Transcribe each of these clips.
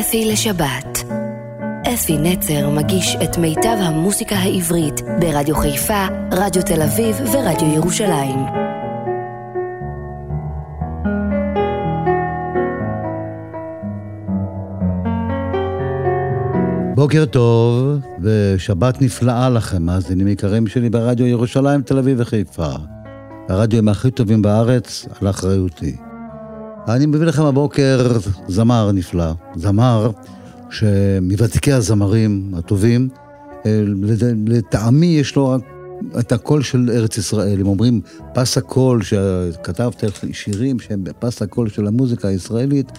אפי לשבת. אפי נצר מגיש את מיטב המוסיקה העברית ברדיו חיפה, רדיו תל אביב ורדיו ירושלים. בוקר טוב ושבת נפלאה לכם, מאזינים יקרים שלי ברדיו ירושלים, תל אביב וחיפה. הרדיו הכי טובים בארץ, על אחריותי. אני מביא לכם הבוקר זמר נפלא, זמר שמוותיקי הזמרים הטובים, אה, לטעמי יש לו את הקול של ארץ ישראל. הם אומרים פס הקול, שכתבת שירים שהם בפס הקול של המוזיקה הישראלית,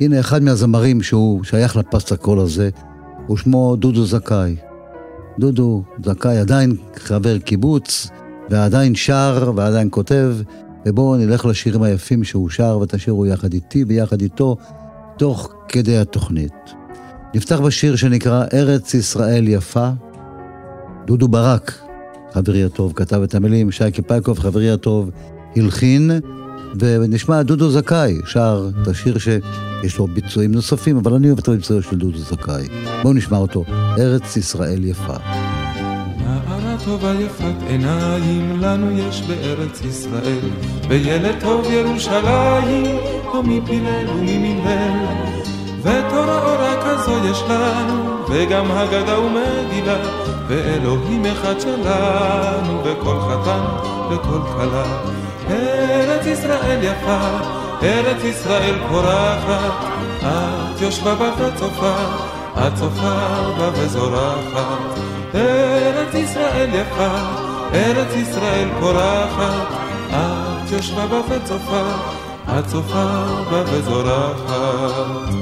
הנה אחד מהזמרים שהוא שייך לפס הקול הזה, הוא שמו דודו זכאי. דודו זכאי עדיין חבר קיבוץ, ועדיין שר ועדיין כותב, ובואו נלך לשירים היפים שהוא שר ותשאירו יחד איתי ויחד איתו, תוך כדי התוכנית. נפתח בשיר שנקרא ארץ ישראל יפה. דודו ברק, חברי הטוב, כתב את המילים, שייקי פייקוב, חברי הטוב, הלחין, ונשמע דודו זכאי, שר את השיר שיש לו ביצועים נוספים, אבל אני אוהב את הביצוע של דודו זכאי. בואו נשמע אותו, ארץ ישראל יפה. טובה יפת עיניים לנו יש בארץ ישראל. וילד טוב ירושלים או מפילל וממילל ותורה אורה כזו יש לנו וגם הגדה ומגילה. ואלוהים אחד שלנו וכל חתן וכל כלה. ארץ ישראל יפה ארץ ישראל פורחת. את יושבה בה וצופה את צופה בה וזורחת יפה, ארץ ישראל פורחת, את יושבה בה וצופה, את צופה בה וזורחת.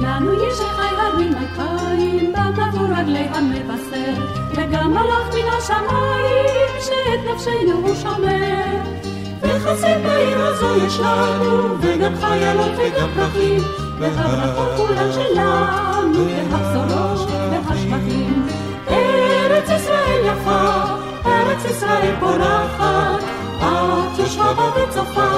לנו יש חי הרים אלפיים, במבוא רגלי המבשר, וגם מלאך מן השמיים, שאת נפשנו הוא שומר. וחסד בעיר הזו יש לנו, וגם חיילות וגם פרחים, והברכות כולן שלנו, והבשורות והשבחים. ארץ ישראל יפה, ארץ ישראל פורחת, את יושבה בה וצופה,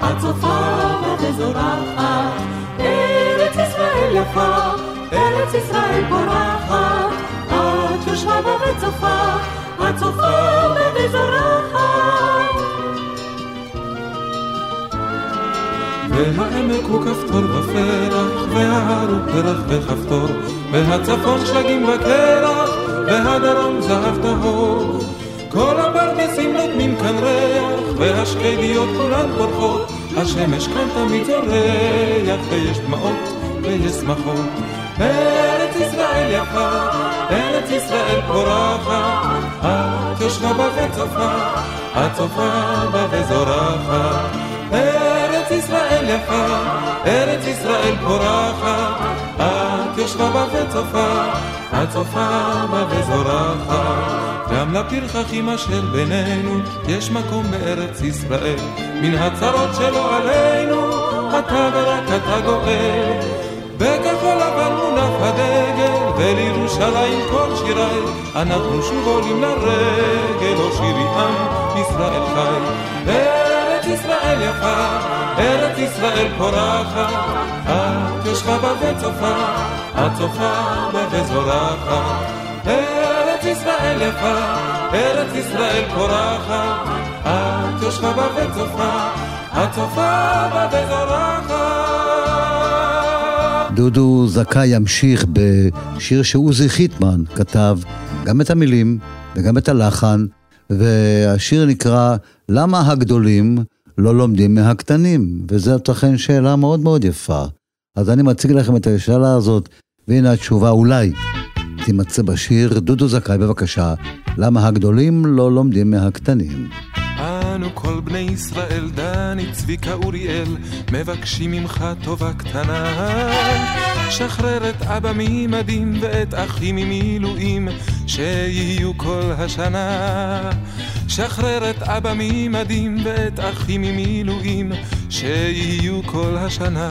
את צופה בה וזורחת. ארץ ישראל יפה, ארץ ישראל פורחת, את יושבה בה וצופה, את צופה בה וזורחת. והעמק הוא כפתור ופרח, וההר הוא פרח וכפתור, והצפון שלגים וקרח, והדרום זהב טהור. כל הפרדסים נותנים כאן ריח, והשקדיות כולן פורחות, השמש כאן תמיד זורח, ויש דמעות ויש שמחות. ארץ ישראל יפה, ארץ ישראל פורחת, את יושבה בה וצופה, את צופה בה וזורחת. ארץ ישראל יפה, ארץ ישראל פורחת, את יושבה בה וצופה, את צופה בה וזורחת. גם לפרחחים אשר בינינו, יש מקום בארץ ישראל, מן הצרות שלו עלינו, אתה ורק אתה גואל. בכחול לבן מונף הדגל, ולירושלים כל שיריי, אנחנו שוב עולים לרגל, או שירי עם ישראל חי. ארץ ישראל יפה, ארץ ישראל פורחת, את יושבה בה וצופה, את צופה בה וזורחת. ארץ ישראל יפה, ארץ ישראל פורחת, את יושבה בה וצופה, את צופה וזורחת. דודו זכאי ימשיך בשיר שעוזי חיטמן כתב גם את המילים וגם את הלחן, והשיר נקרא "למה הגדולים לא לומדים מהקטנים?" וזאת אכן שאלה מאוד מאוד יפה. אז אני מציג לכם את השאלה הזאת, והנה התשובה אולי תימצא בשיר. דודו זכאי, בבקשה, למה הגדולים לא לומדים מהקטנים? אנו כל בני ישראל, דני, צביקה, אוריאל, מבקשים ממך טובה קטנה. שחרר את אבא ממדים ואת אחי ממילואים, שיהיו כל השנה. שחרר את אבא ממדים ואת אחי ממילואים, שיהיו כל השנה.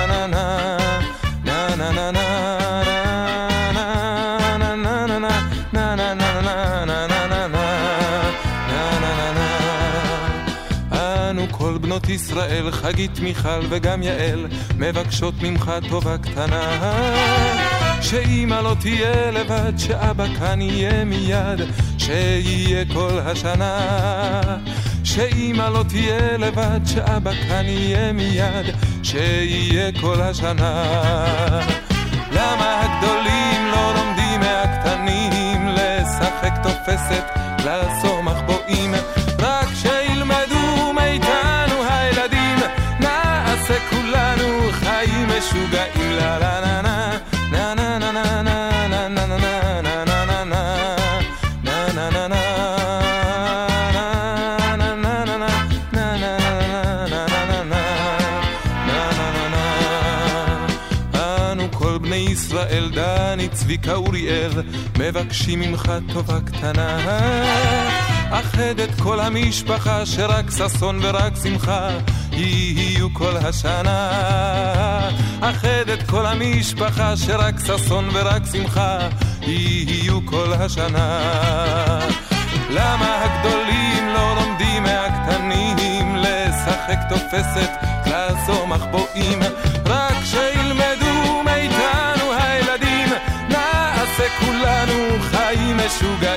ישראל, חגית מיכל וגם יעל, מבקשות ממך טובה קטנה. שאמא לא תהיה לבד, שאבא כאן יהיה מיד, שיהיה כל השנה. שאמא לא תהיה לבד, שאבא כאן יהיה מיד, שיהיה כל השנה. למה הגדולים לא לומדים מהקטנים לשחק תופסת, לעשור מחבואים? משוגעים לה לה לה צביקה, אוריאל, מבקשים ממך טובה קטנה. אכד את כל המשפחה, שרק ששון ורק שמחה יהיו כל השנה. אכד את כל המשפחה, שרק ששון ורק שמחה יהיו כל השנה. למה הגדולים לא לומדים מהקטנים לשחק תופסת, לעזור מחבואים, רק שילמדו מאיתנו הילדים, נעשה כולנו חיים משוגעים,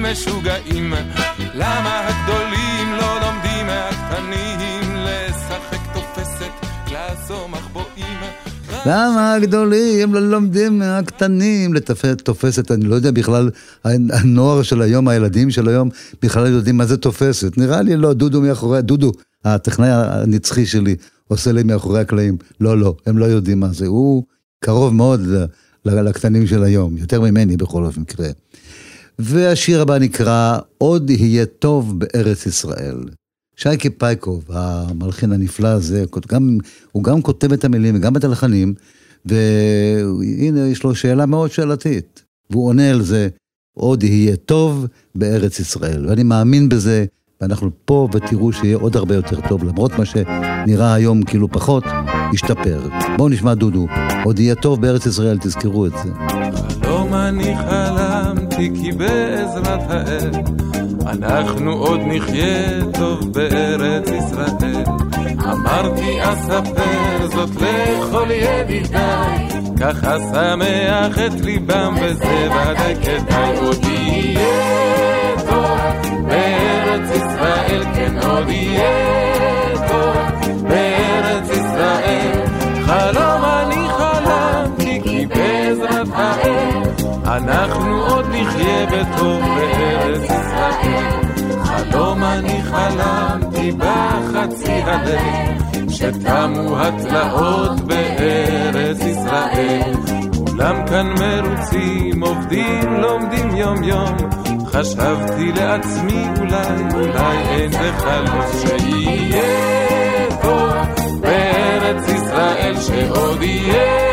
חיים משוגעים. למה הגדולים לא לומדים מהקטנים לשחק תופסת, לעשור מחבואים? למה הגדולים לא לומדים מהקטנים לתפס תופסת? אני לא יודע בכלל, הנוער של היום, הילדים של היום, בכלל יודעים מה זה תופסת. נראה לי לא, דודו מאחורי, דודו, הטכנאי הנצחי שלי, עושה לי מאחורי הקלעים. לא, לא, הם לא יודעים מה זה. הוא קרוב מאוד לקטנים של היום, יותר ממני בכל אופן מקרה. והשיר הבא נקרא "עוד יהיה טוב בארץ ישראל". שייקי פייקוב, המלחין הנפלא הזה, גם, הוא גם כותב את המילים וגם את הלחנים, והנה יש לו שאלה מאוד שאלתית, והוא עונה על זה, עוד יהיה טוב בארץ ישראל, ואני מאמין בזה, ואנחנו פה ותראו שיהיה עוד הרבה יותר טוב, למרות מה שנראה היום כאילו פחות, ישתפר. בואו נשמע דודו, עוד יהיה טוב בארץ ישראל, תזכרו את זה. חלום אני חלמתי כי בעזרת האל אנחנו עוד נחיה טוב בארץ ישראל. אמרתי אספר זאת לכל ידידיי. ככה שמח את ליבם וזה ודאי כדאי. עוד יהיה טוב בארץ ישראל כן עוד יהיה נחיה בטוב בארץ ישראל. חלום אני חלמתי בחצי הלב שתמו התלאות בארץ ישראל. כולם כאן מרוצים, עובדים, לומדים יום יום חשבתי לעצמי אולי, אולי אין זה חלום שיהיה טוב בארץ ישראל שעוד יהיה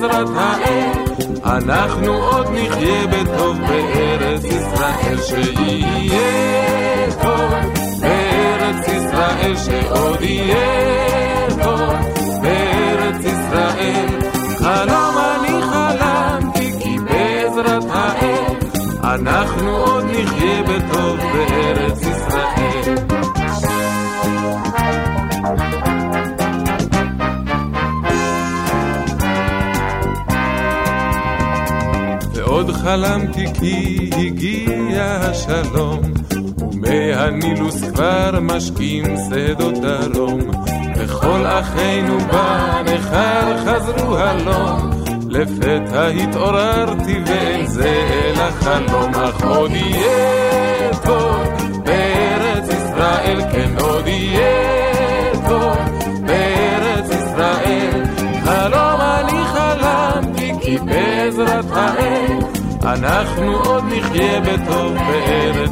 בעזרת האל אנחנו עוד נחיה בטוב בארץ ישראל שיהיה טוב בארץ ישראל שעוד יהיה טוב בארץ ישראל. חלום אני חלמתי כי בעזרת האל אנחנו עוד נחיה בטוב בארץ חלמתי כי הגיע השלום ומהנילוס כבר משקים שדות דרום וכל אחינו בנכר חזרו הלום לפתע התעוררתי ואין זה אלא חלום אך עוד יהיה טוב בארץ ישראל כן אנחנו עוד נחיה בטוב בארץ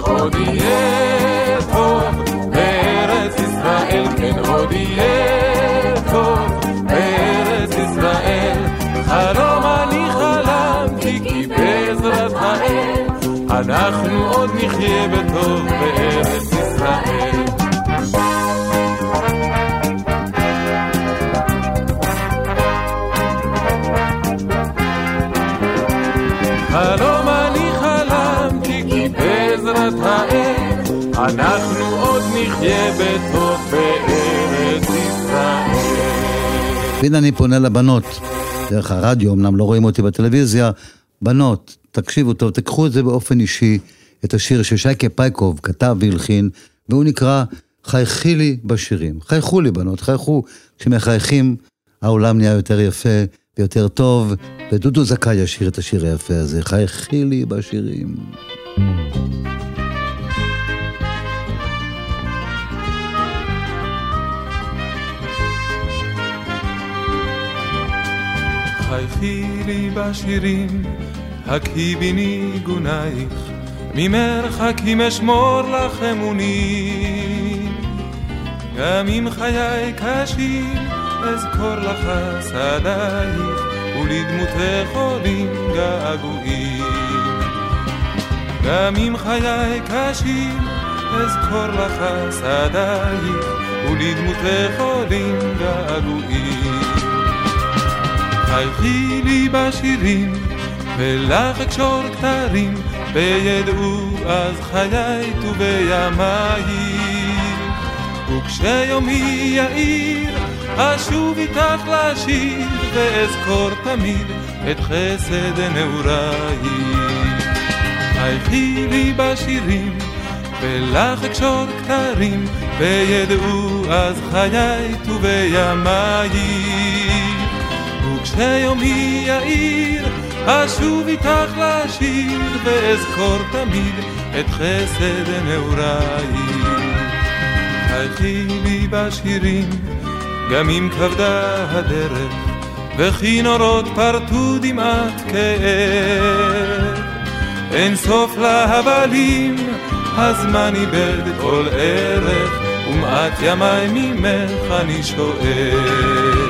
עוד יהיה טוב בארץ ישראל, כן עוד יהיה טוב בארץ ישראל. חלום אני חלמתי כי בעזרת האל אנחנו עוד נחיה בטוב בארץ ישראל. בעזרת האל אנחנו עוד נחיה בטוב בארץ ישראל. והנה אני פונה לבנות, דרך הרדיו, אמנם לא רואים אותי בטלוויזיה, בנות, תקשיבו טוב, תקחו את זה באופן אישי, את השיר ששייקה פייקוב כתב והלחין, והוא נקרא חייכי לי בשירים. חייכו לי בנות, חייכו. כשמחייכים העולם נהיה יותר יפה ויותר טוב, ודודו זכאי ישיר את השיר היפה הזה, חייכי לי בשירים. חייכי לי בשירים, הקהי בי ניגונייך, ממרחקים אשמור לך אמונים. גם אם חיי קשים, אזכור לך שדייך, ולדמותך עולים געגועים. גם אם חיי קשים, אזכור לך שדייך, ולדמותך עולים געגועים. חייכי לי בשירים, ולך אקשור כתרים, וידעו אז חיי ובימיי. וכשיומי יאיר, אשוב איתך לשיר, ואזכור תמיד את חסד נעוריי. חייכי לי בשירים, ולך אקשור כתרים, וידעו אז חיי ובימיי. וכשיומי יאיר, אשוב איתך לשיר, ואזכור תמיד את חסד נעוריי. חייכי לי בשירים, גם אם כבדה הדרך, וכינורות פרטו דמעת כאב. אין סוף להבלים, הזמן איבד כל ערך, ומעט ימיי ממך אני שואל.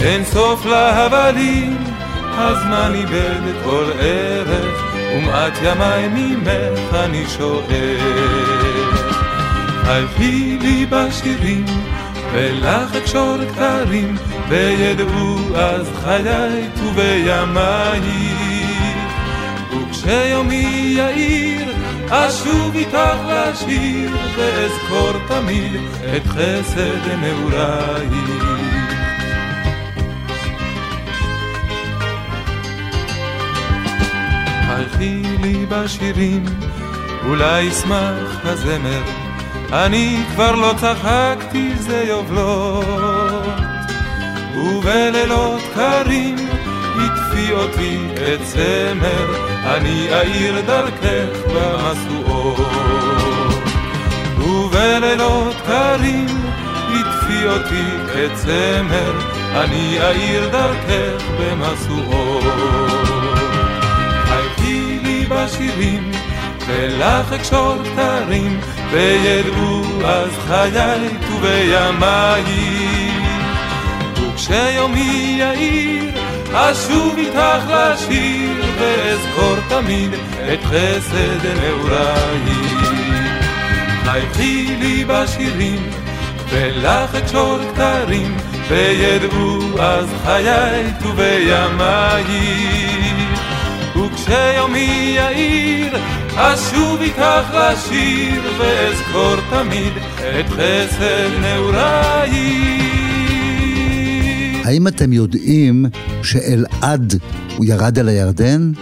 אין סוף להבלים, הזמן איבד את כל ערך, ומעט ימיי ממך אני שואל. הלכי לי בשירים, ולך אקשור כתרים, וידעו אז חיי ובימיי. וכשיומי יאיר, אשוב איתך לשיר, ואזכור תמיד את חסד נעוריי. הלכי לי בשירים, אולי ישמח הזמר, אני כבר לא צחקתי זה יובלות, ובלילות קרים הטפי אותי את צמר, אני אאיר דרכך במשואות. ובלילות קרים הטפי אותי את צמר, אני אאיר דרכך במשואות. בשירים, ולך אקשור כתרים, וידעו אז חיי ובימיי. וכשיומי יאיר, אשוב איתך לשיר, ואזכור תמיד את חסד נעוריי. חייכי לי בשירים, ולך אקשור כתרים, וידעו אז חיי ובימיי. וכשיומי יאיר, אשוב איתך לשיר, ואזכור תמיד את חסד נעוריי. האם אתם יודעים שאלעד הוא ירד אל הירדן?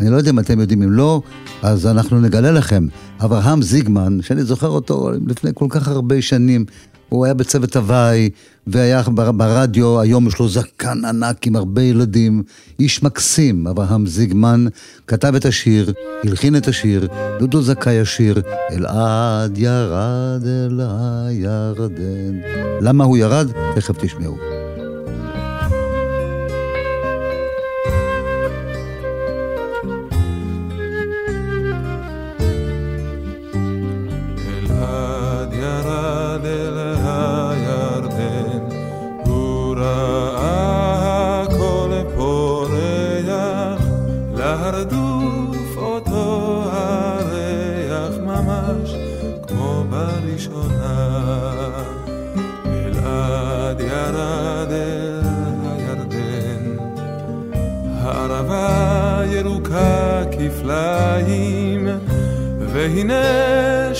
אני לא יודע אם אתם יודעים, אם לא, אז אנחנו נגלה לכם. אברהם זיגמן, שאני זוכר אותו לפני כל כך הרבה שנים, הוא היה בצוות הוואי, והיה ברדיו, היום יש לו זקן ענק עם הרבה ילדים. איש מקסים, אברהם זיגמן, כתב את השיר, הלחין את השיר, דודו זכאי השיר, אלעד ירד אל הירדן. למה הוא ירד? תכף תשמעו.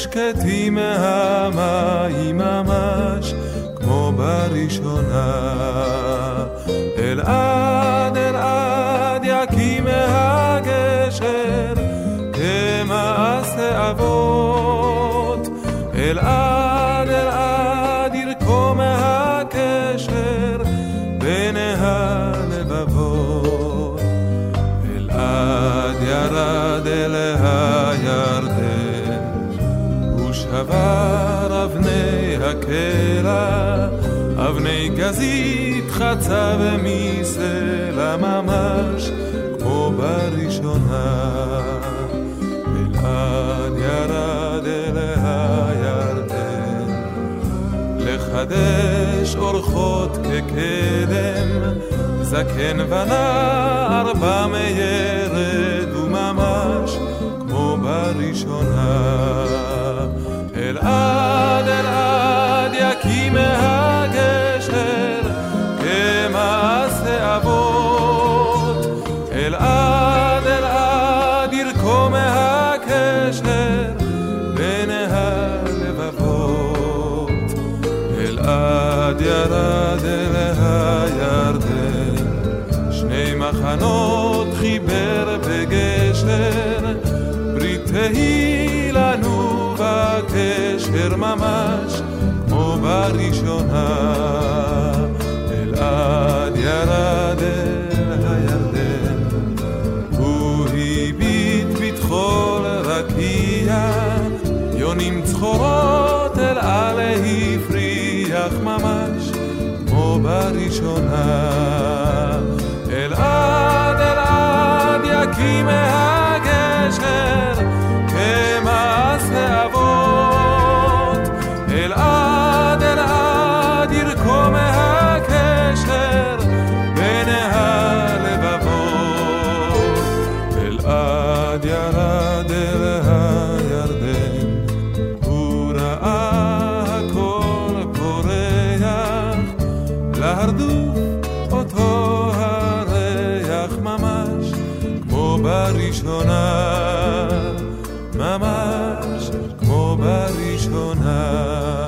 שקטים מהמים הקלע אבני גזית חצה ומסלע ממש כמו בראשונה. אלעד ירד אל הירדן לחדש אורחות כקדם זקן ונער במיירד מהגשר כמעשה אבות אלעד אלעד ירקום מהקשר בין הלבבות. אלעד ירד אל הירדן שני מחנות חיבר בגשר. ברית תהי לנו בקשר ממש כמו בראשונה אלעד ירד אל הירדן. הוא הביט בטחול רקיע יונים צחורות אל עלה הפריח ממש. כמו בראשונה אלעד אלעד יקים מהגשר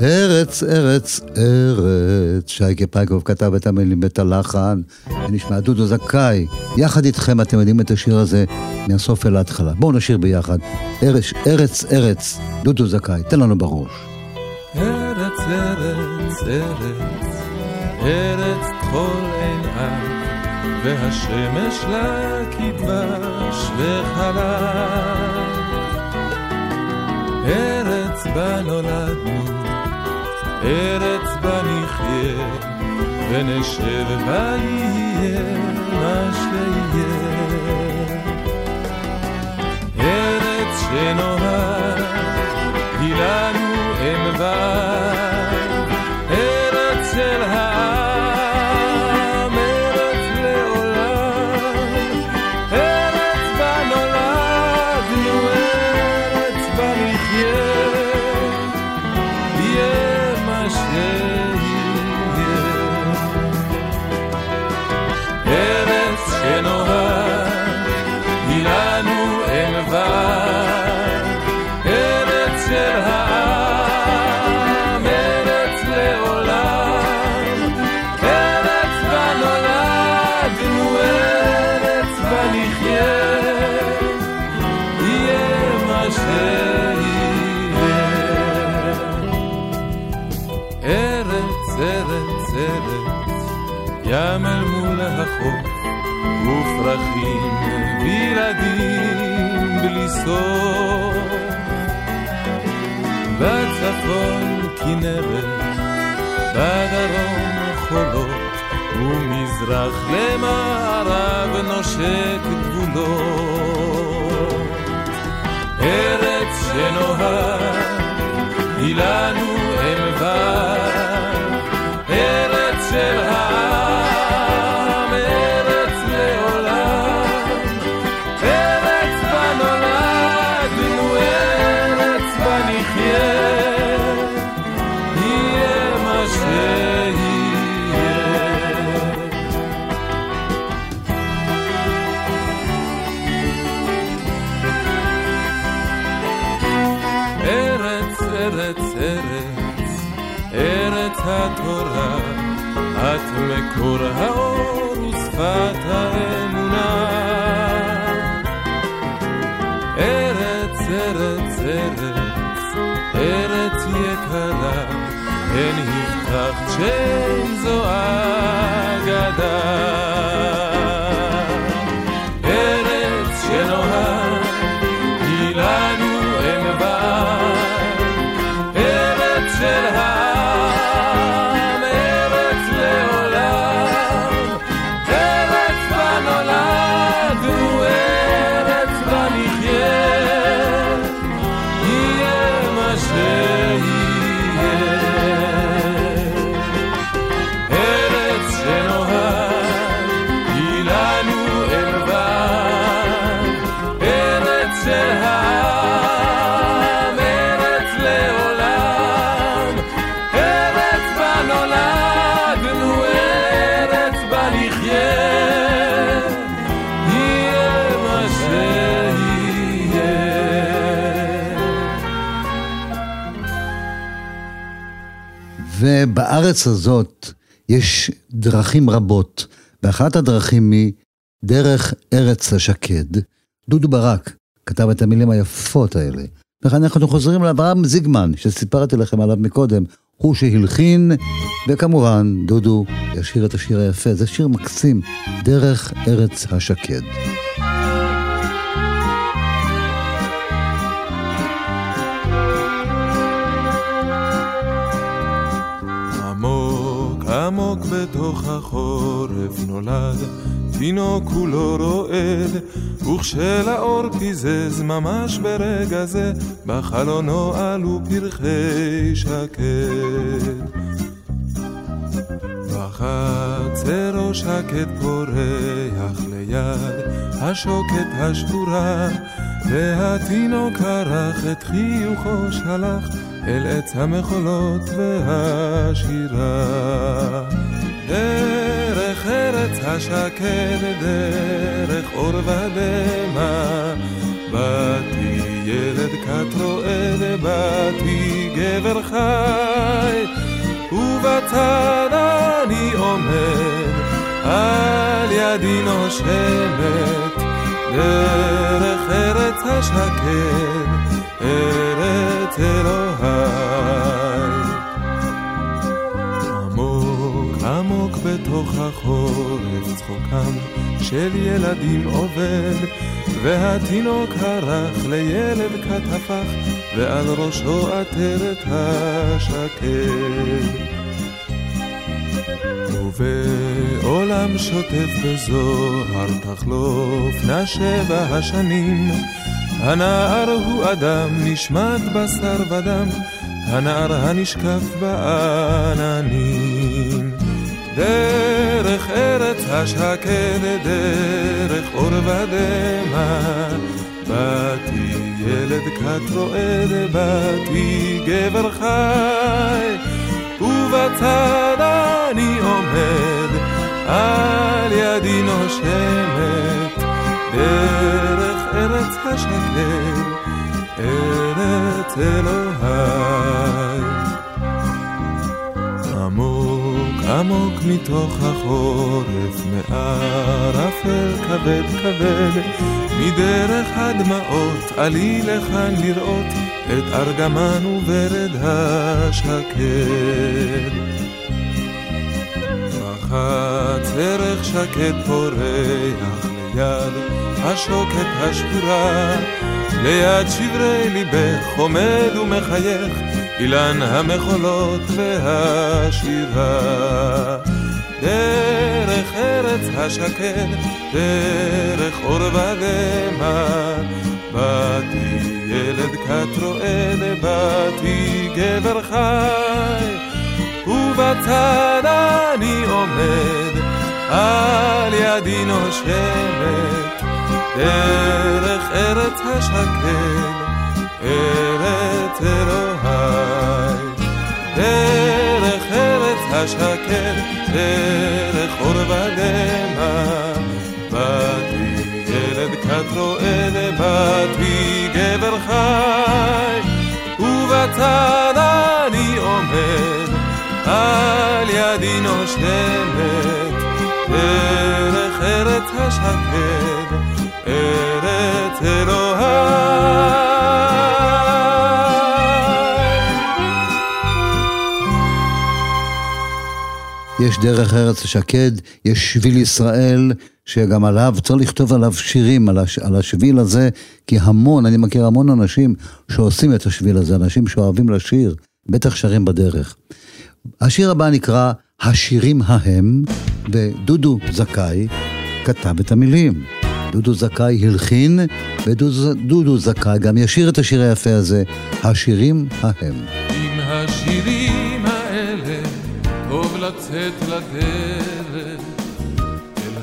ארץ, ארץ, ארץ. שייקה פייקוב כתב את המילים ואת הלחן. ונשמע דודו זכאי. יחד איתכם אתם יודעים את השיר הזה מהסוף אל ההתחלה. בואו נשיר ביחד. ארץ, ארץ, ארץ. דודו זכאי, תן לנו בראש. ארץ, ארץ, ארץ, ארץ טחול עיניו, והשמש לה כדבש וחלב. ארץ בה נולדנו, ארץ בה נחיה, ונשב בה יהיה מה שיהיה. ארץ שנאהב, היא לנו אם סוף. בצפון כנרת, בדרום חולות, ומזרח למערב נושק גבולות. ארץ שנוהג, היא לנו בד, ארץ של העם, את מקור האור ושפת האמונה. ובארץ הזאת יש דרכים רבות, ואחת הדרכים היא דרך ארץ השקד. דודו ברק כתב את המילים היפות האלה. וכאן אנחנו חוזרים לאברהם זיגמן, שסיפרתי לכם עליו מקודם, הוא שהלחין, וכמובן, דודו ישיר את השיר היפה. זה שיר מקסים, דרך ארץ השקד. עמוק בתוך החורף נולד, תינוק כולו רועד, וכשלאור פיזז ממש ברגע זה, בחלונו עלו פרחי שקד. בחצרו שקט פורח ליד השוקת השבורה, והתינוק ערך את חיוכו שלח אל עץ המחולות והשירה. דרך ארץ השקד, דרך אור ודמע, באתי ילד כת רועד, באתי גבר חי, ובצד אני עומד, על ידי נושמת, דרך ארץ השקד. ארץ אלוהי. עמוק עמוק בתוך החורף צחוקם של ילדים עובד, והתינוק הרך לילד כת הפך, ועל ראשו עטרת השקד. ובעולם שוטף בזוהר תחלופנה שבע השנים הנער הוא אדם, נשמט בשר ודם, הנער הנשקף בעננים. דרך ארץ השקד, דרך אור ודמע, באתי ילד כת רועד, באתי גבר חי, ובצד אני עומד, על ידי נושמת, דרך ארץ השקר, ארץ אלוהי. עמוק עמוק מתוך החורף, מערפל כבד כבד, מדרך הדמעות עלי לכאן לראות את ארגמן וורד השקר. בחץ ערך שקט פורח ליד השוקת השבורה, ליד שברי ליבך עומד ומחייך, אילן המחולות והשירה. דרך ארץ השקד, דרך אור ודמע, באתי ילד כת רועד, באתי גבר חי, ובצד אני עומד, על ידי נושמת. דרך ארץ השקל, ארץ אלוהי. דרך ארץ השקל, דרך אור ודמע. באתי ילד כת רועד, באתי גבר חי, ובצד בצד אני עומד, על ידי נושמת, השקד, ארץ אלוהי. יש דרך ארץ השקד, יש שביל ישראל, שגם עליו, צריך לכתוב עליו שירים, על, הש, על השביל הזה, כי המון, אני מכיר המון אנשים שעושים את השביל הזה, אנשים שאוהבים לשיר, בטח שרים בדרך. השיר הבא נקרא השירים ההם, ודודו זכאי כתב את המילים. דודו זכאי הלחין, ודודו זכאי גם ישיר את השיר היפה הזה, השירים ההם. עם השירים האלה טוב לצאת לדרך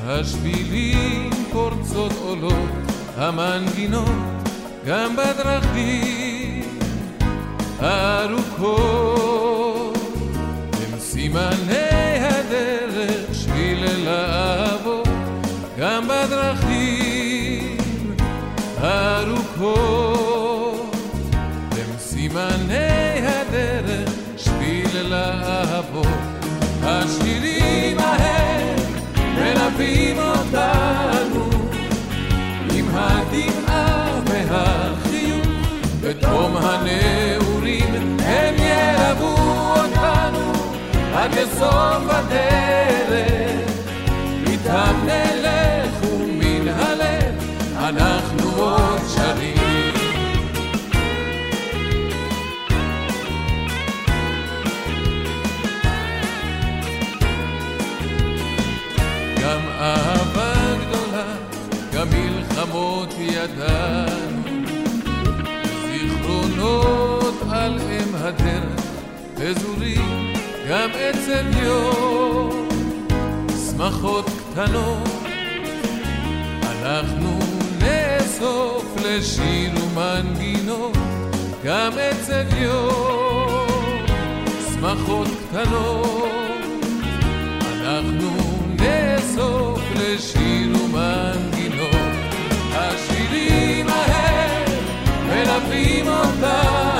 השבילים פורצות עולות המנגינות גם בדרכים הארוכות הם סימני הארוכות הם סימני הדרך שביל אל האבות השירים ההם מלווים אותנו. עם הדמעה והחיוך בתום הנעורים הם ילוו אותנו. עד לסוף הדרך הדרך, פזורים גם אצל יום, שמחות קטנות, אנחנו נאסוף לשיר ומנגינות, גם אצל יום, שמחות קטנות, אנחנו נאסוף לשיר ומנגינות. השירים ההם מלווים אותנו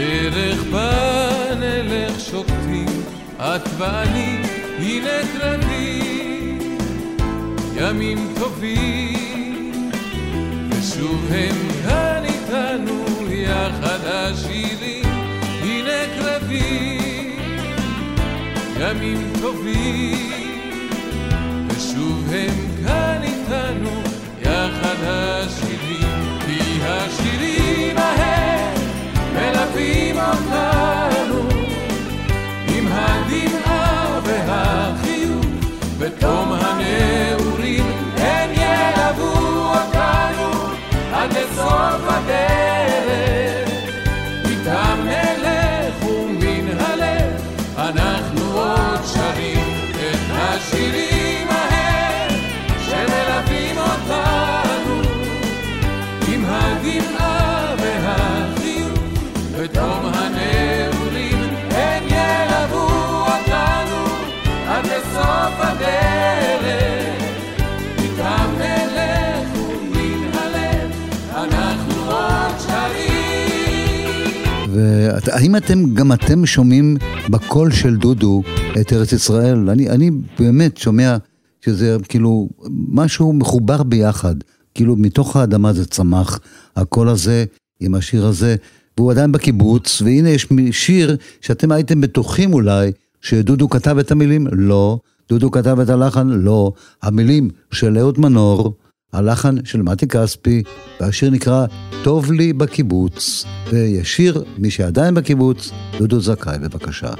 הדרך בה נלך שוקטים, את ואני, הנה קרבים, ימים טובים, ושוב הם כאן איתנו, יחד השירים, הנה קרבים, ימים טובים, והאם אתם, גם אתם שומעים בקול של דודו את ארץ ישראל? אני, אני באמת שומע שזה כאילו משהו מחובר ביחד. כאילו מתוך האדמה זה צמח, הקול הזה עם השיר הזה, והוא עדיין בקיבוץ, והנה יש שיר שאתם הייתם בטוחים אולי שדודו כתב את המילים, לא. דודו כתב את הלחן, לא. המילים של אהוד מנור, הלחן של מתי כספי, והשיר נקרא "טוב לי בקיבוץ", וישיר מי שעדיין בקיבוץ, דודו זכאי, בבקשה.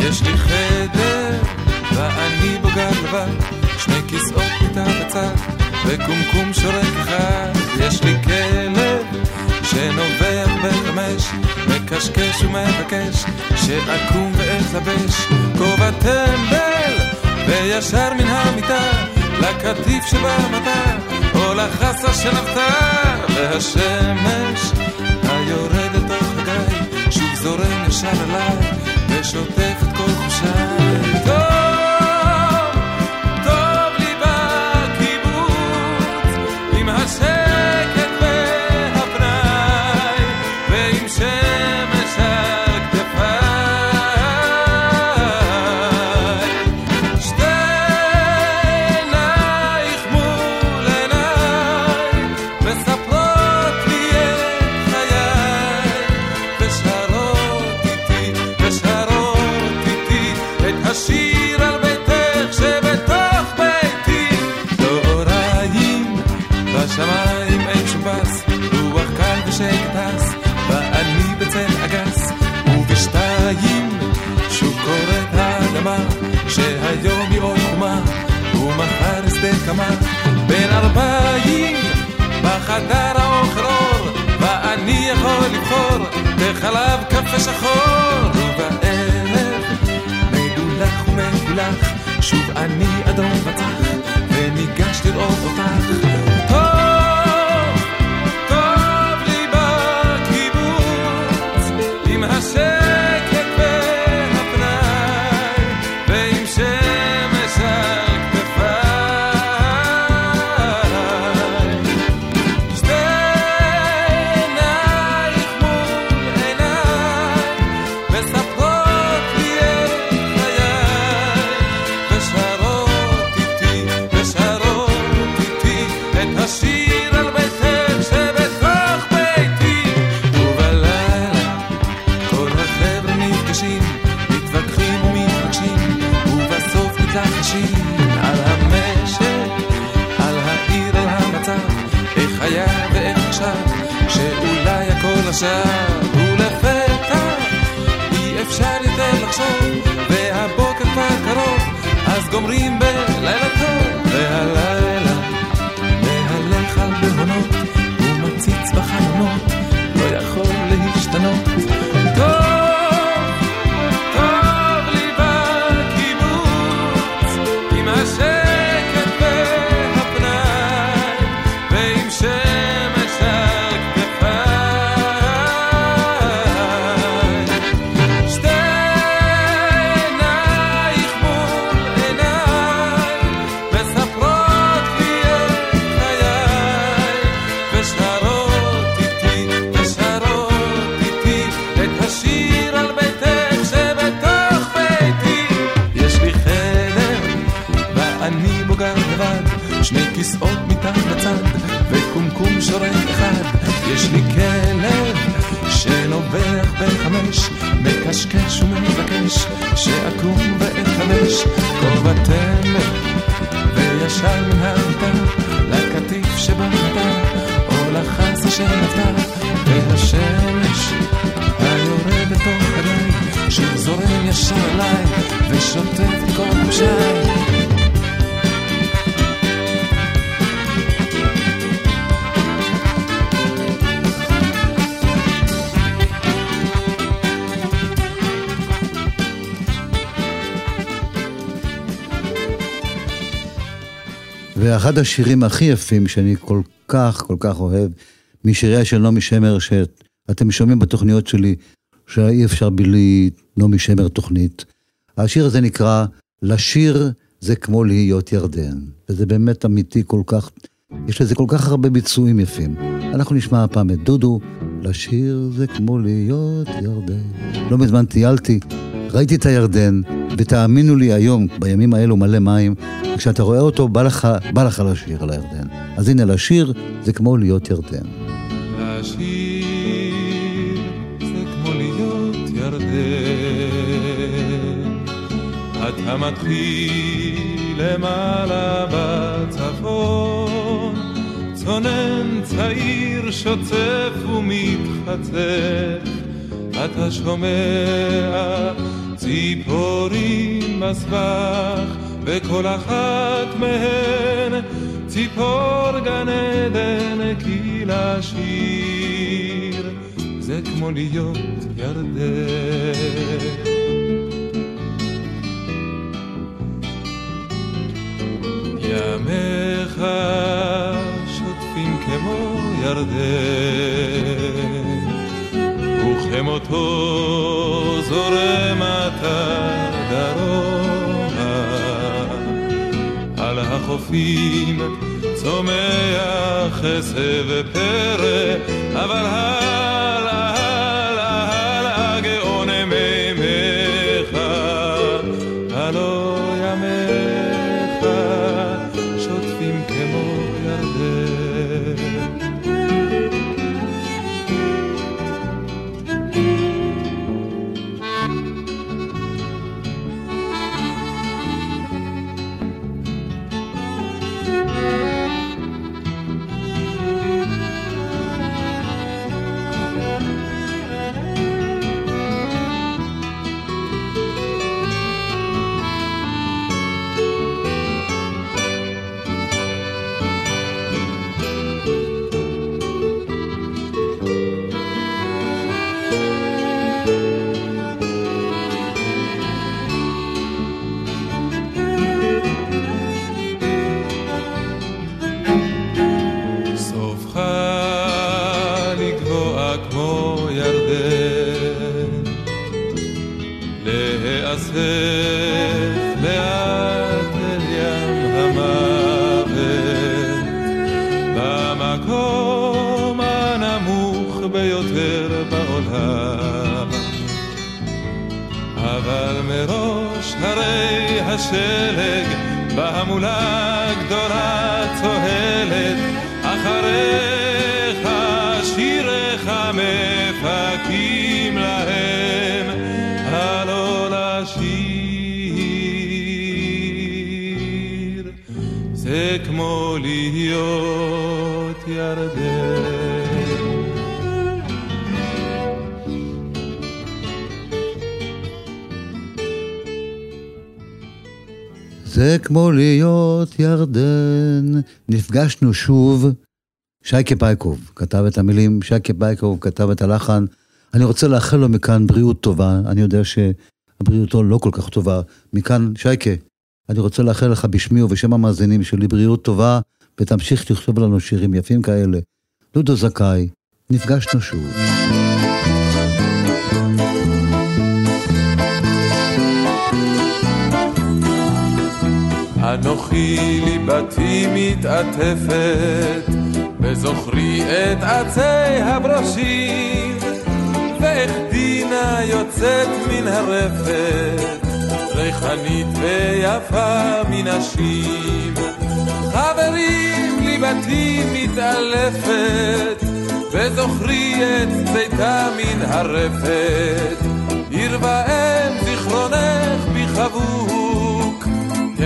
יש לי חדר, ואני בוגר לבד, שני כיסאות מיטה בצד, וקומקום שורק אחד. יש לי כלב, שנובח בחמש, מקשקש ומבקש, שאקום ואתלבש, כובע טמבל, וישר מן המיטה, לקטיף שבמטה, או לחסה שנבטר, והשמש היורד אל תוך הגיא, שוב זורם ישר אליי, ושוטף את כל חושיי. כמה בין ארבעים בחדר האוכלור ואני יכול לבחור בחלב קפה שחור. ובערב מגולח ומגולח שוב אני אדום בצח ואחד השירים הכי יפים שאני כל כך, כל כך אוהב, משיריה של נעמי שמר, שאתם שומעים בתוכניות שלי, שאי אפשר בלי נעמי שמר תוכנית. השיר הזה נקרא "לשיר זה כמו להיות ירדן", וזה באמת אמיתי כל כך, יש לזה כל כך הרבה ביצועים יפים. אנחנו נשמע הפעם את דודו, לשיר זה כמו להיות ירדן. לא מזמן טיילתי, ראיתי את הירדן, ותאמינו לי היום, בימים האלו מלא מים, כשאתה רואה אותו, בא לך, בא לך לשיר על הירדן. אז הנה, לשיר זה כמו להיות ירדן. לשיר זה כמו להיות ירדן. אתה מתחיל למעלה בצפון, צונן צעיר שוצף ומתחצף, אתה שומע ציפורים בסבך, וכל אחת מהן ציפור גן עדן כי לשיר, זה כמו להיות ירדן. ימיך שוטפים כמו ירדן, וכמותו זורם אתה דרומה, על החופים צומח עשב ופרא, אבל הלאה זה כמו להיות ירדן. נפגשנו שוב. שייקה בייקוב כתב את המילים, שייקה בייקוב כתב את הלחן. אני רוצה לאחל לו מכאן בריאות טובה, אני יודע שבריאותו לא כל כך טובה. מכאן, שייקה, אני רוצה לאחל לך בשמי ובשם המאזינים שלי בריאות טובה, ותמשיך לכתוב לנו שירים יפים כאלה. לודו זכאי, נפגשנו שוב. אנוכי ליבתי מתעטפת, וזוכרי את עצי הברושים, ואיך דינה יוצאת מן הרפת, ריחנית ויפה מנשים. חברים, ליבתי מתעלפת, וזוכרי את צאתה מן הרפת, עיר ואם זיכרונך בי חבוק.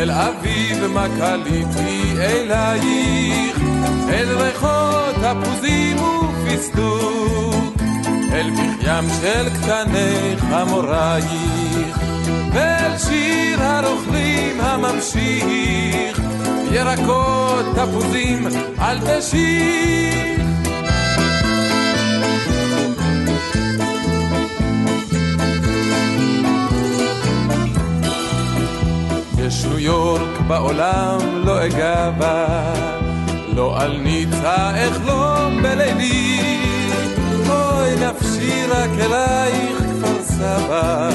תל אביב מה קליתי אלייך, אל ריחות תפוזים ופיסטוק, אל מחיים של קטני חמורייך, ואל שיר הרוכלים הממשיך, ירקות תפוזים אל תשיך. יש ניו יורק בעולם לא אגע בה, לא על ניצה אחלום בלילי. אוי נפשי רק אלייך כפר סבא,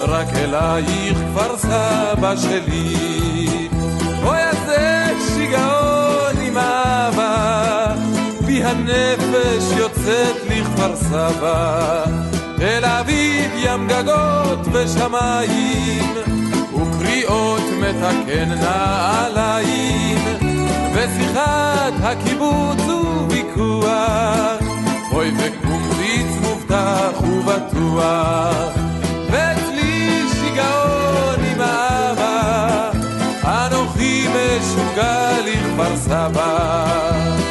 רק אלייך כפר סבא שלי. אוי איזה שיגעון עם אהבה, בי הנפש יוצאת לכפר סבא. תל אביב ים גגות ושמיים וקריאות מתקן נעליים, ושיחת הקיבוץ וויכוח, אוי וקומביץ מובטח ובטוח, ואצלי שיגעון עם אבא, אנוכי משוגע לכפר סבא.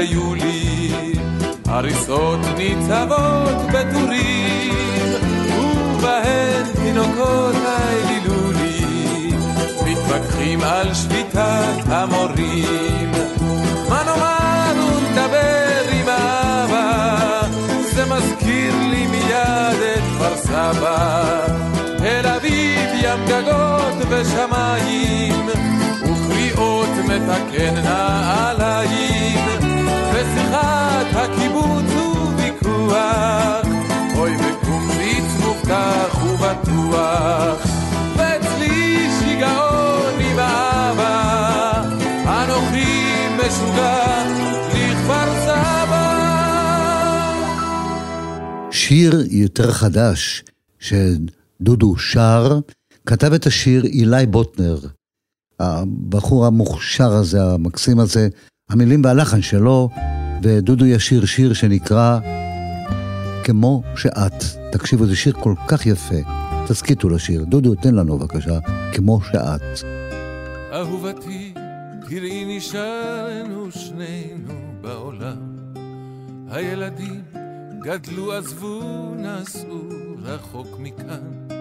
היו לי, הריסות ניצבות בטורים, ובהן תינוקות האלילו לי, מתווכחים על שביתת המורים. מה נאמר ונדבר עם אבא, זה מזכיר לי מיד את כפר סבא. תל אביב ים גגות ושמיים, וקריאות מתקן נעליים, ושיחת הקיבוץ וויכוח, אוי בקומביץ מובטח ובטוח, ואצלי שיגעון עם אבא, אנוכי משוגע לכפר סבא. שיר יותר חדש, שדודו שר, כתב את השיר אילי בוטנר. הבחור המוכשר הזה, המקסים הזה, המילים והלחן שלו, ודודו ישיר שיר שנקרא כמו שאת. תקשיבו, זה שיר כל כך יפה. תסכיתו לשיר. דודו, תן לנו בבקשה, כמו שאת. אהובתי, תראי נשארנו שנינו בעולם. הילדים גדלו, עזבו, נסעו רחוק מכאן.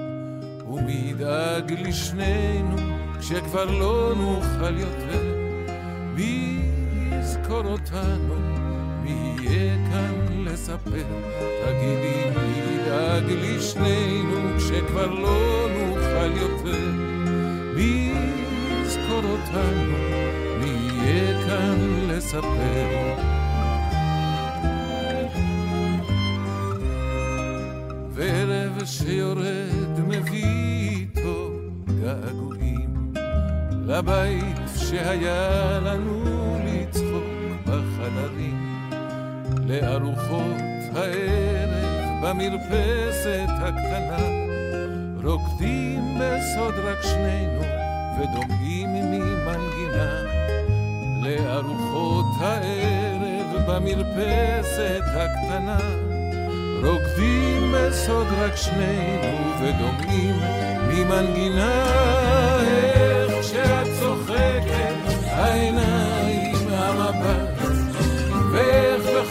ומי ידאג לשנינו כשכבר לא נוכל יותר? מי יזכור אותנו? מי יהיה כאן לספר? תגידי, מי ידאג לשנינו כשכבר לא נוכל יותר? מי יזכור אותנו? מי יהיה כאן לספר? וערב שיורד מביא איתו געגועים לבית שהיה לנו בחדרים, לארוחות הערב במרפסת הקטנה, רוקדים בסוד רק שנינו ודומעים ממנגינה, לארוחות הערב במרפסת הקטנה. רוקדים בסוד רק שנינו ודומעים ממנגינה איך שאת צוחקת העיניים המבט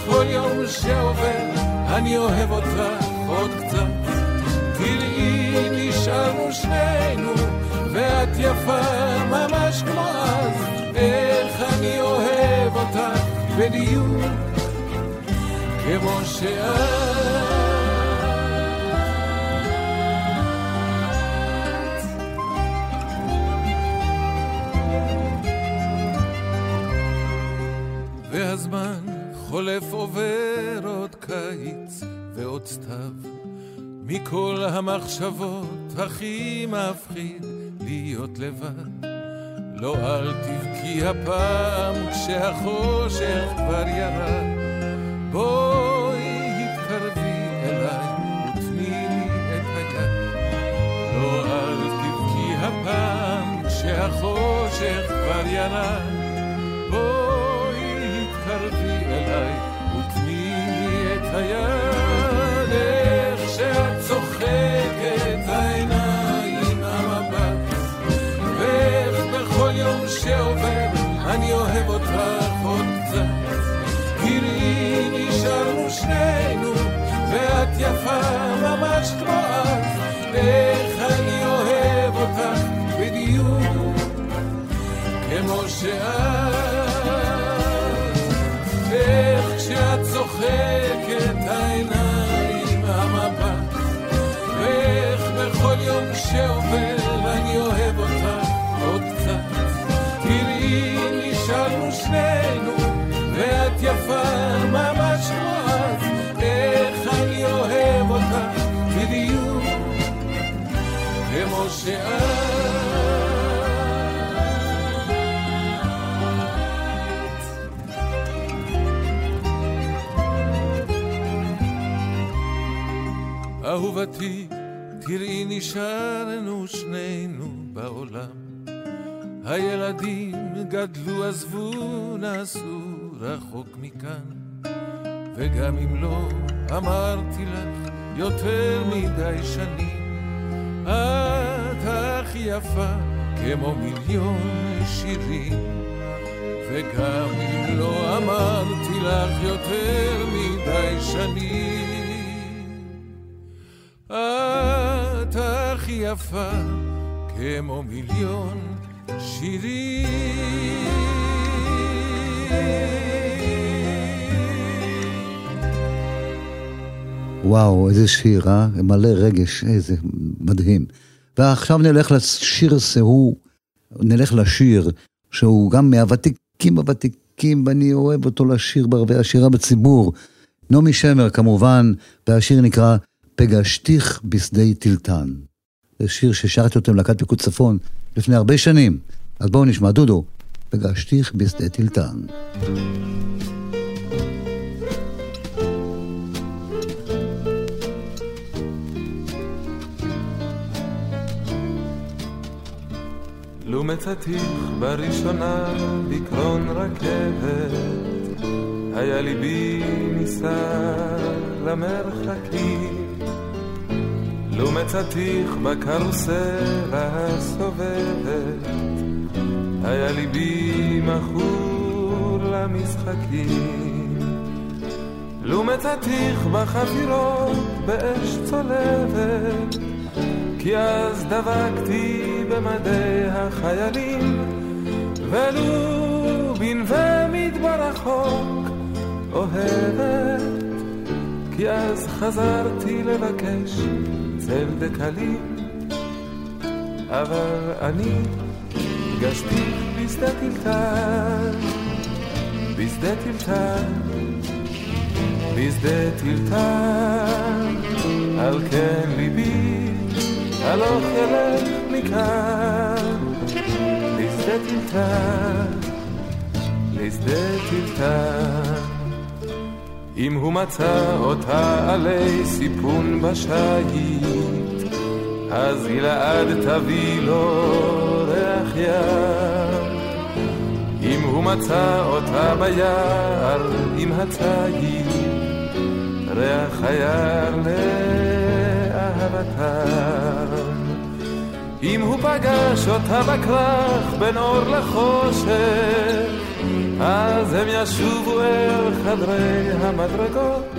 בכל יום שעובר אני אוהב אותך עוד קצת. תראי נשארנו שנינו ואת יפה ממש כמו אז. איך אני אוהב אותך בדיוק כמו שאת. והזמן חולף עובר עוד קיץ ועוד סתיו. מכל המחשבות הכי מפחיד להיות לבד. לא אל תבכי הפעם כשהחושך כבר ירד. בואי התקרבי אליי ותני לי את היד. לא אל תבכי הפעם כשהחושך כבר ירד. בואי אליי ותני לי את היד איך שאת צוחקת העיניים המבט. ואיך בכל יום שעובר אני אוהב אותך עוד קצת. תראי נשארנו שנינו ואת יפה ממש כמו אז איך אני אוהב אותך בדיוק כמו שאת בכל יום שעובר אני אוהב אותך עוד קצת. תראי נשארנו שנינו ואת יפה ממש כמו אז איך אני אוהב אותך בדיוק כמו שאת. אהובתי, תראי נשארנו שנינו בעולם. הילדים גדלו, עזבו, נסעו רחוק מכאן. וגם אם לא אמרתי לך יותר מדי שנים, את הכי יפה כמו מיליון שירים. וגם אם לא אמרתי לך יותר מדי שנים, יפה כמו מיליון שירים. וואו, איזה שיר, אה? מלא רגש, איזה מדהים. ועכשיו נלך לשיר שהוא, נלך לשיר שהוא גם מהוותיקים הוותיקים, ואני אוהב אותו לשיר בערבי השירה בציבור. נעמי שמר כמובן, והשיר נקרא פגשתיך בשדה טילטן. זה שיר ששרתי אותו עם להקת פיקוד צפון לפני הרבה שנים. אז בואו נשמע, דודו, פגשתיך בשדה טילטן. לו מצאתיך בראשונה בקרון רכבת, היה ליבי נישא למרחקים. לו מצאתיך בקרוסלה הסובבת, היה ליבי מכור למשחקים. לו מצאתיך בחפירות באש צולבת, כי אז דבקתי במדי החיילים, ולו בנווה מדבר רחוק אוהבת, כי אז חזרתי לבקש צל דקלים, אבל אני פגשתי בשדה טלטל, בשדה טלטל, בשדה טלטל, על כן ליבי הלוך ילך מכאן לשדה טלטל, לשדה טלטל. אם הוא מצא אותה עלי סיפון בשייט, אז גלעד תביא לו ריח ים. אם הוא מצא אותה ביער עם הציד, ריח היער לאהבתם. אם הוא פגש אותה בכרך בין אור לחושך, אז הם ישובו אל חדרי המדרגות,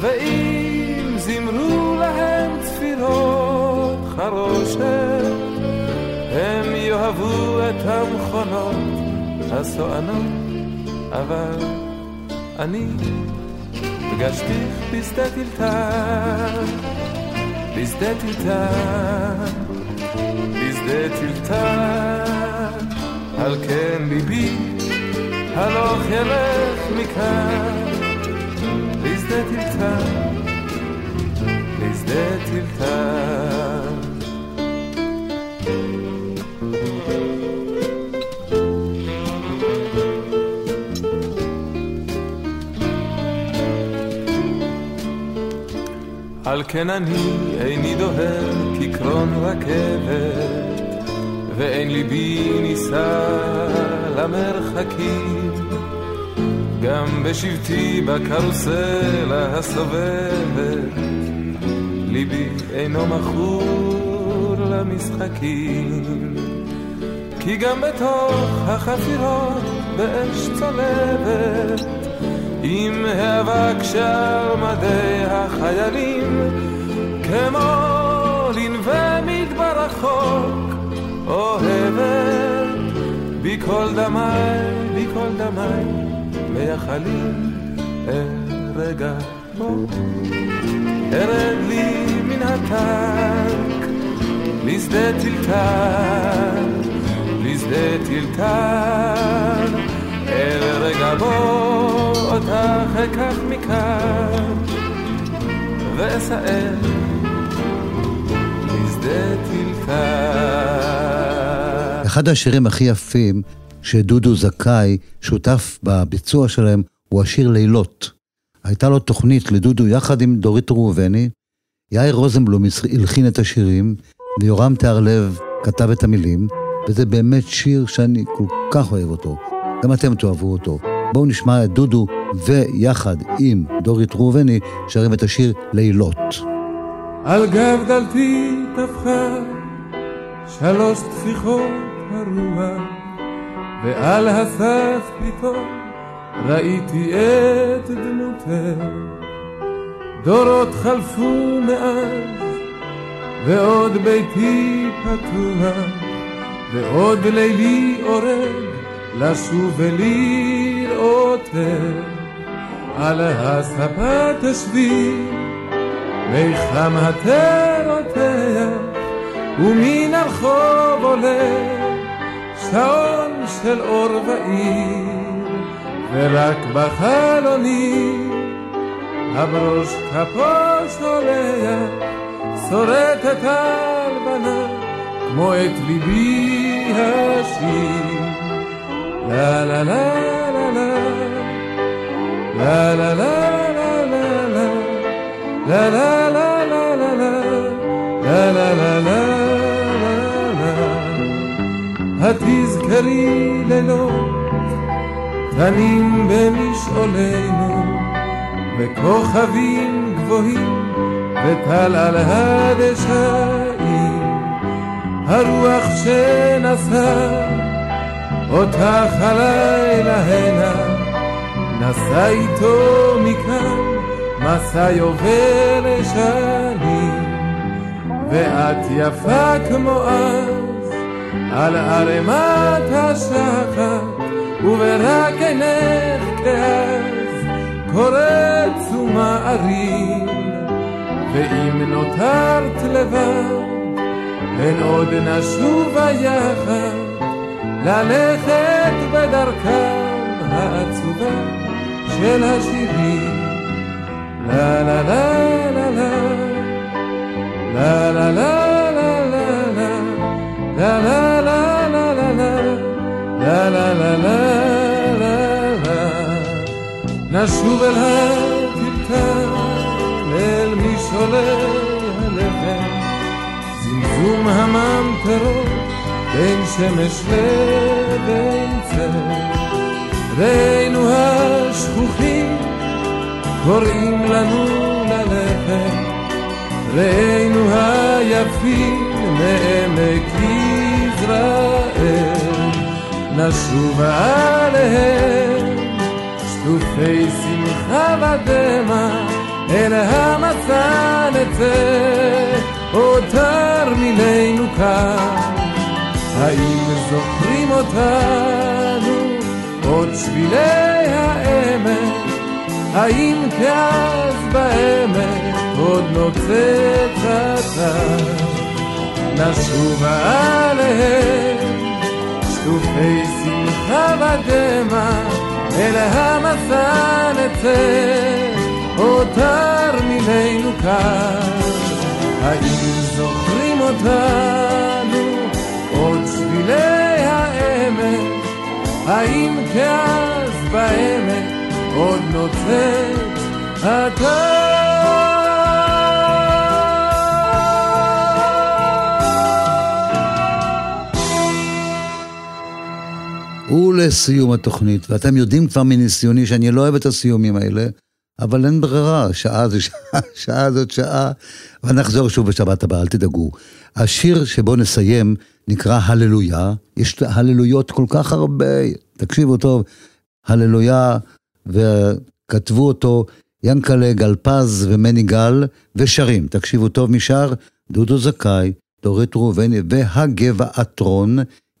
ואם זמרו להם צפירות חרושת, הם יאהבו את המכונות הסוענות, אבל אני פגשתיך בשדה טלטל, בשדה טלטל. בשדה טלטל, על כן ליבי הלוך ילך מכאן, לשדה טלטל, לשדה טלטל. על כן אני איני דוהר כקרון רכבת, ואין ליבי נישא למרחקים. גם בשבטי בקרוסלה הסובבת, ליבי אינו מכור למשחקים. כי גם בתוך החפירות באש צולבת, עם האבק שעל מדי החיילים, כמו לנווה מדבר רחוק, אוהבת, בי כל דמיי, בי כל דמיי, מייחלים רגע בו. ארד לי מן הטנק, לשדה טלטל, לשדה טלטל, אל רגע בו. אותך אקח מכאן ואסער אחד השירים הכי יפים שדודו זכאי שותף בביצוע שלהם הוא השיר לילות. הייתה לו תוכנית לדודו יחד עם דורית ראובני, יאיר רוזנבלום הלחין את השירים, ויורם תיארלב כתב את המילים, וזה באמת שיר שאני כל כך אוהב אותו. גם אתם תאהבו אותו. בואו נשמע את דודו ויחד עם דורית ראובני שרים את השיר לילות. על גב דלתי טפחה שלוש טפיחות הרוח ועל הסף פתאום ראיתי את דמותך. דורות חלפו מאז, ועוד ביתי פתוח, ועוד לילי אורג לשוב ולראותך. על הספה תשבי, ויחם התה רותח, ומן הרחוב עולה שעון של אור ועיר, ורק בחלוני הברוש כפו שולח, שורטת הלבנה כמו את ליבי השיר. לה לה לה לה לה לה לה לה לה לה לה לה לה לה לה לה לה לה לה התזכרי לילות תנים במשעולנו וכוכבים גבוהים וטל על הדשאים הרוח שנשא אותך הלילה הנה נסע איתו מכאן מסע יובל שנים ואת יפה כמו אז על ערימת השחר, וברק עינך כאז קורץ ומערים, ואם נותרת לבד, הן עוד נשובה יחד, ללכת בדרכם העצובה של השירים. לה לה לה לה לה לה לה לה לה לה לה לה לה לה לה לה לה נשוב אל הטלטל, אל משעולי הלחם, זמזום הממטרות בין שמש לבין צל. ראינו השכוחים קוראים לנו ללכת, ראינו היפים מעמק יזרעאל. נשוב עליהם שטופי שמחה ודמע אל המסע נצא עוד תרמילנו כאן. האם זוכרים אותנו עוד שבילי העמק האם כאז בעמק עוד נוצץ אתה? נשוב עליהם שטופי שמחה ודמע, אל המסע נצא, עוד תרמילנו כאן. האם זוכרים אותנו עוד שבילי העמק? האם כאז בעמק עוד נוצץ אתה? ולסיום התוכנית, ואתם יודעים כבר מניסיוני שאני לא אוהב את הסיומים האלה, אבל אין ברירה, שעה זה שעה, שעה זאת שעה, ונחזור שוב בשבת הבאה, אל תדאגו. השיר שבו נסיים נקרא הללויה, יש הללויות כל כך הרבה, תקשיבו טוב, הללויה, וכתבו אותו ינקלה גלפז ומני גל, ושרים, תקשיבו טוב, משר דודו זכאי, דורית ראובני והגבעתרון.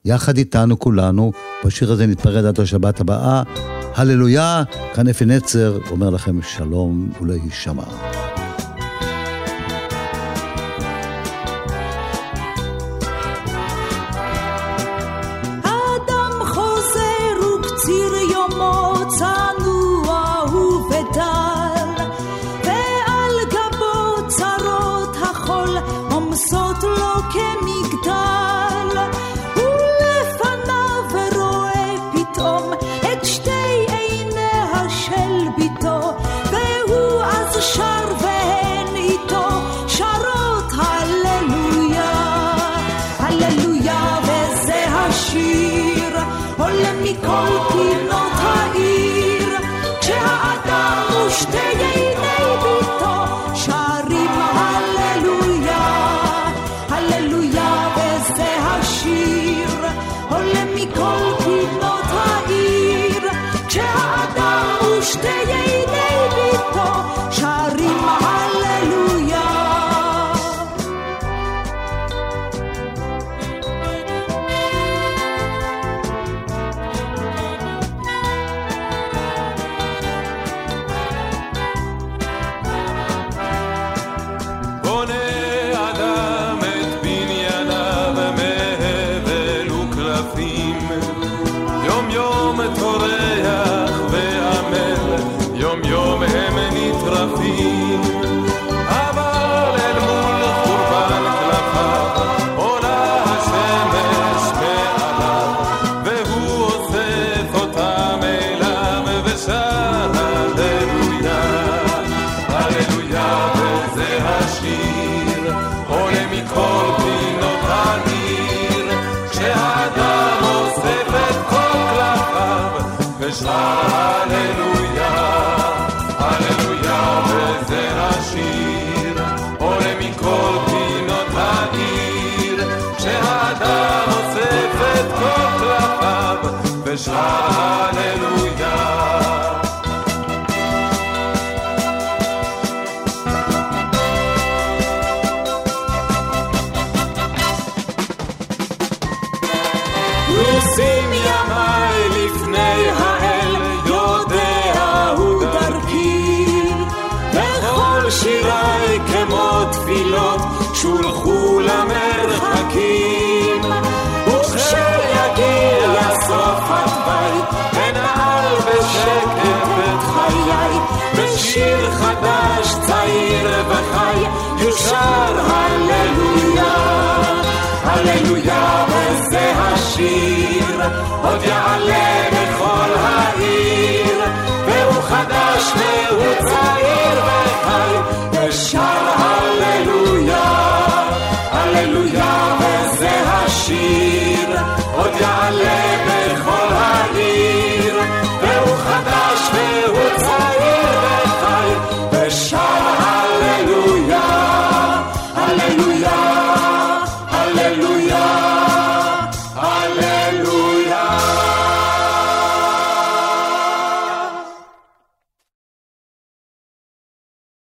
יחד איתנו כולנו. בשיר הזה נתפרד עד השבת הבאה. הללויה, כאן אפי נצר אומר לכם שלום ולהישמע. ושר הללויה.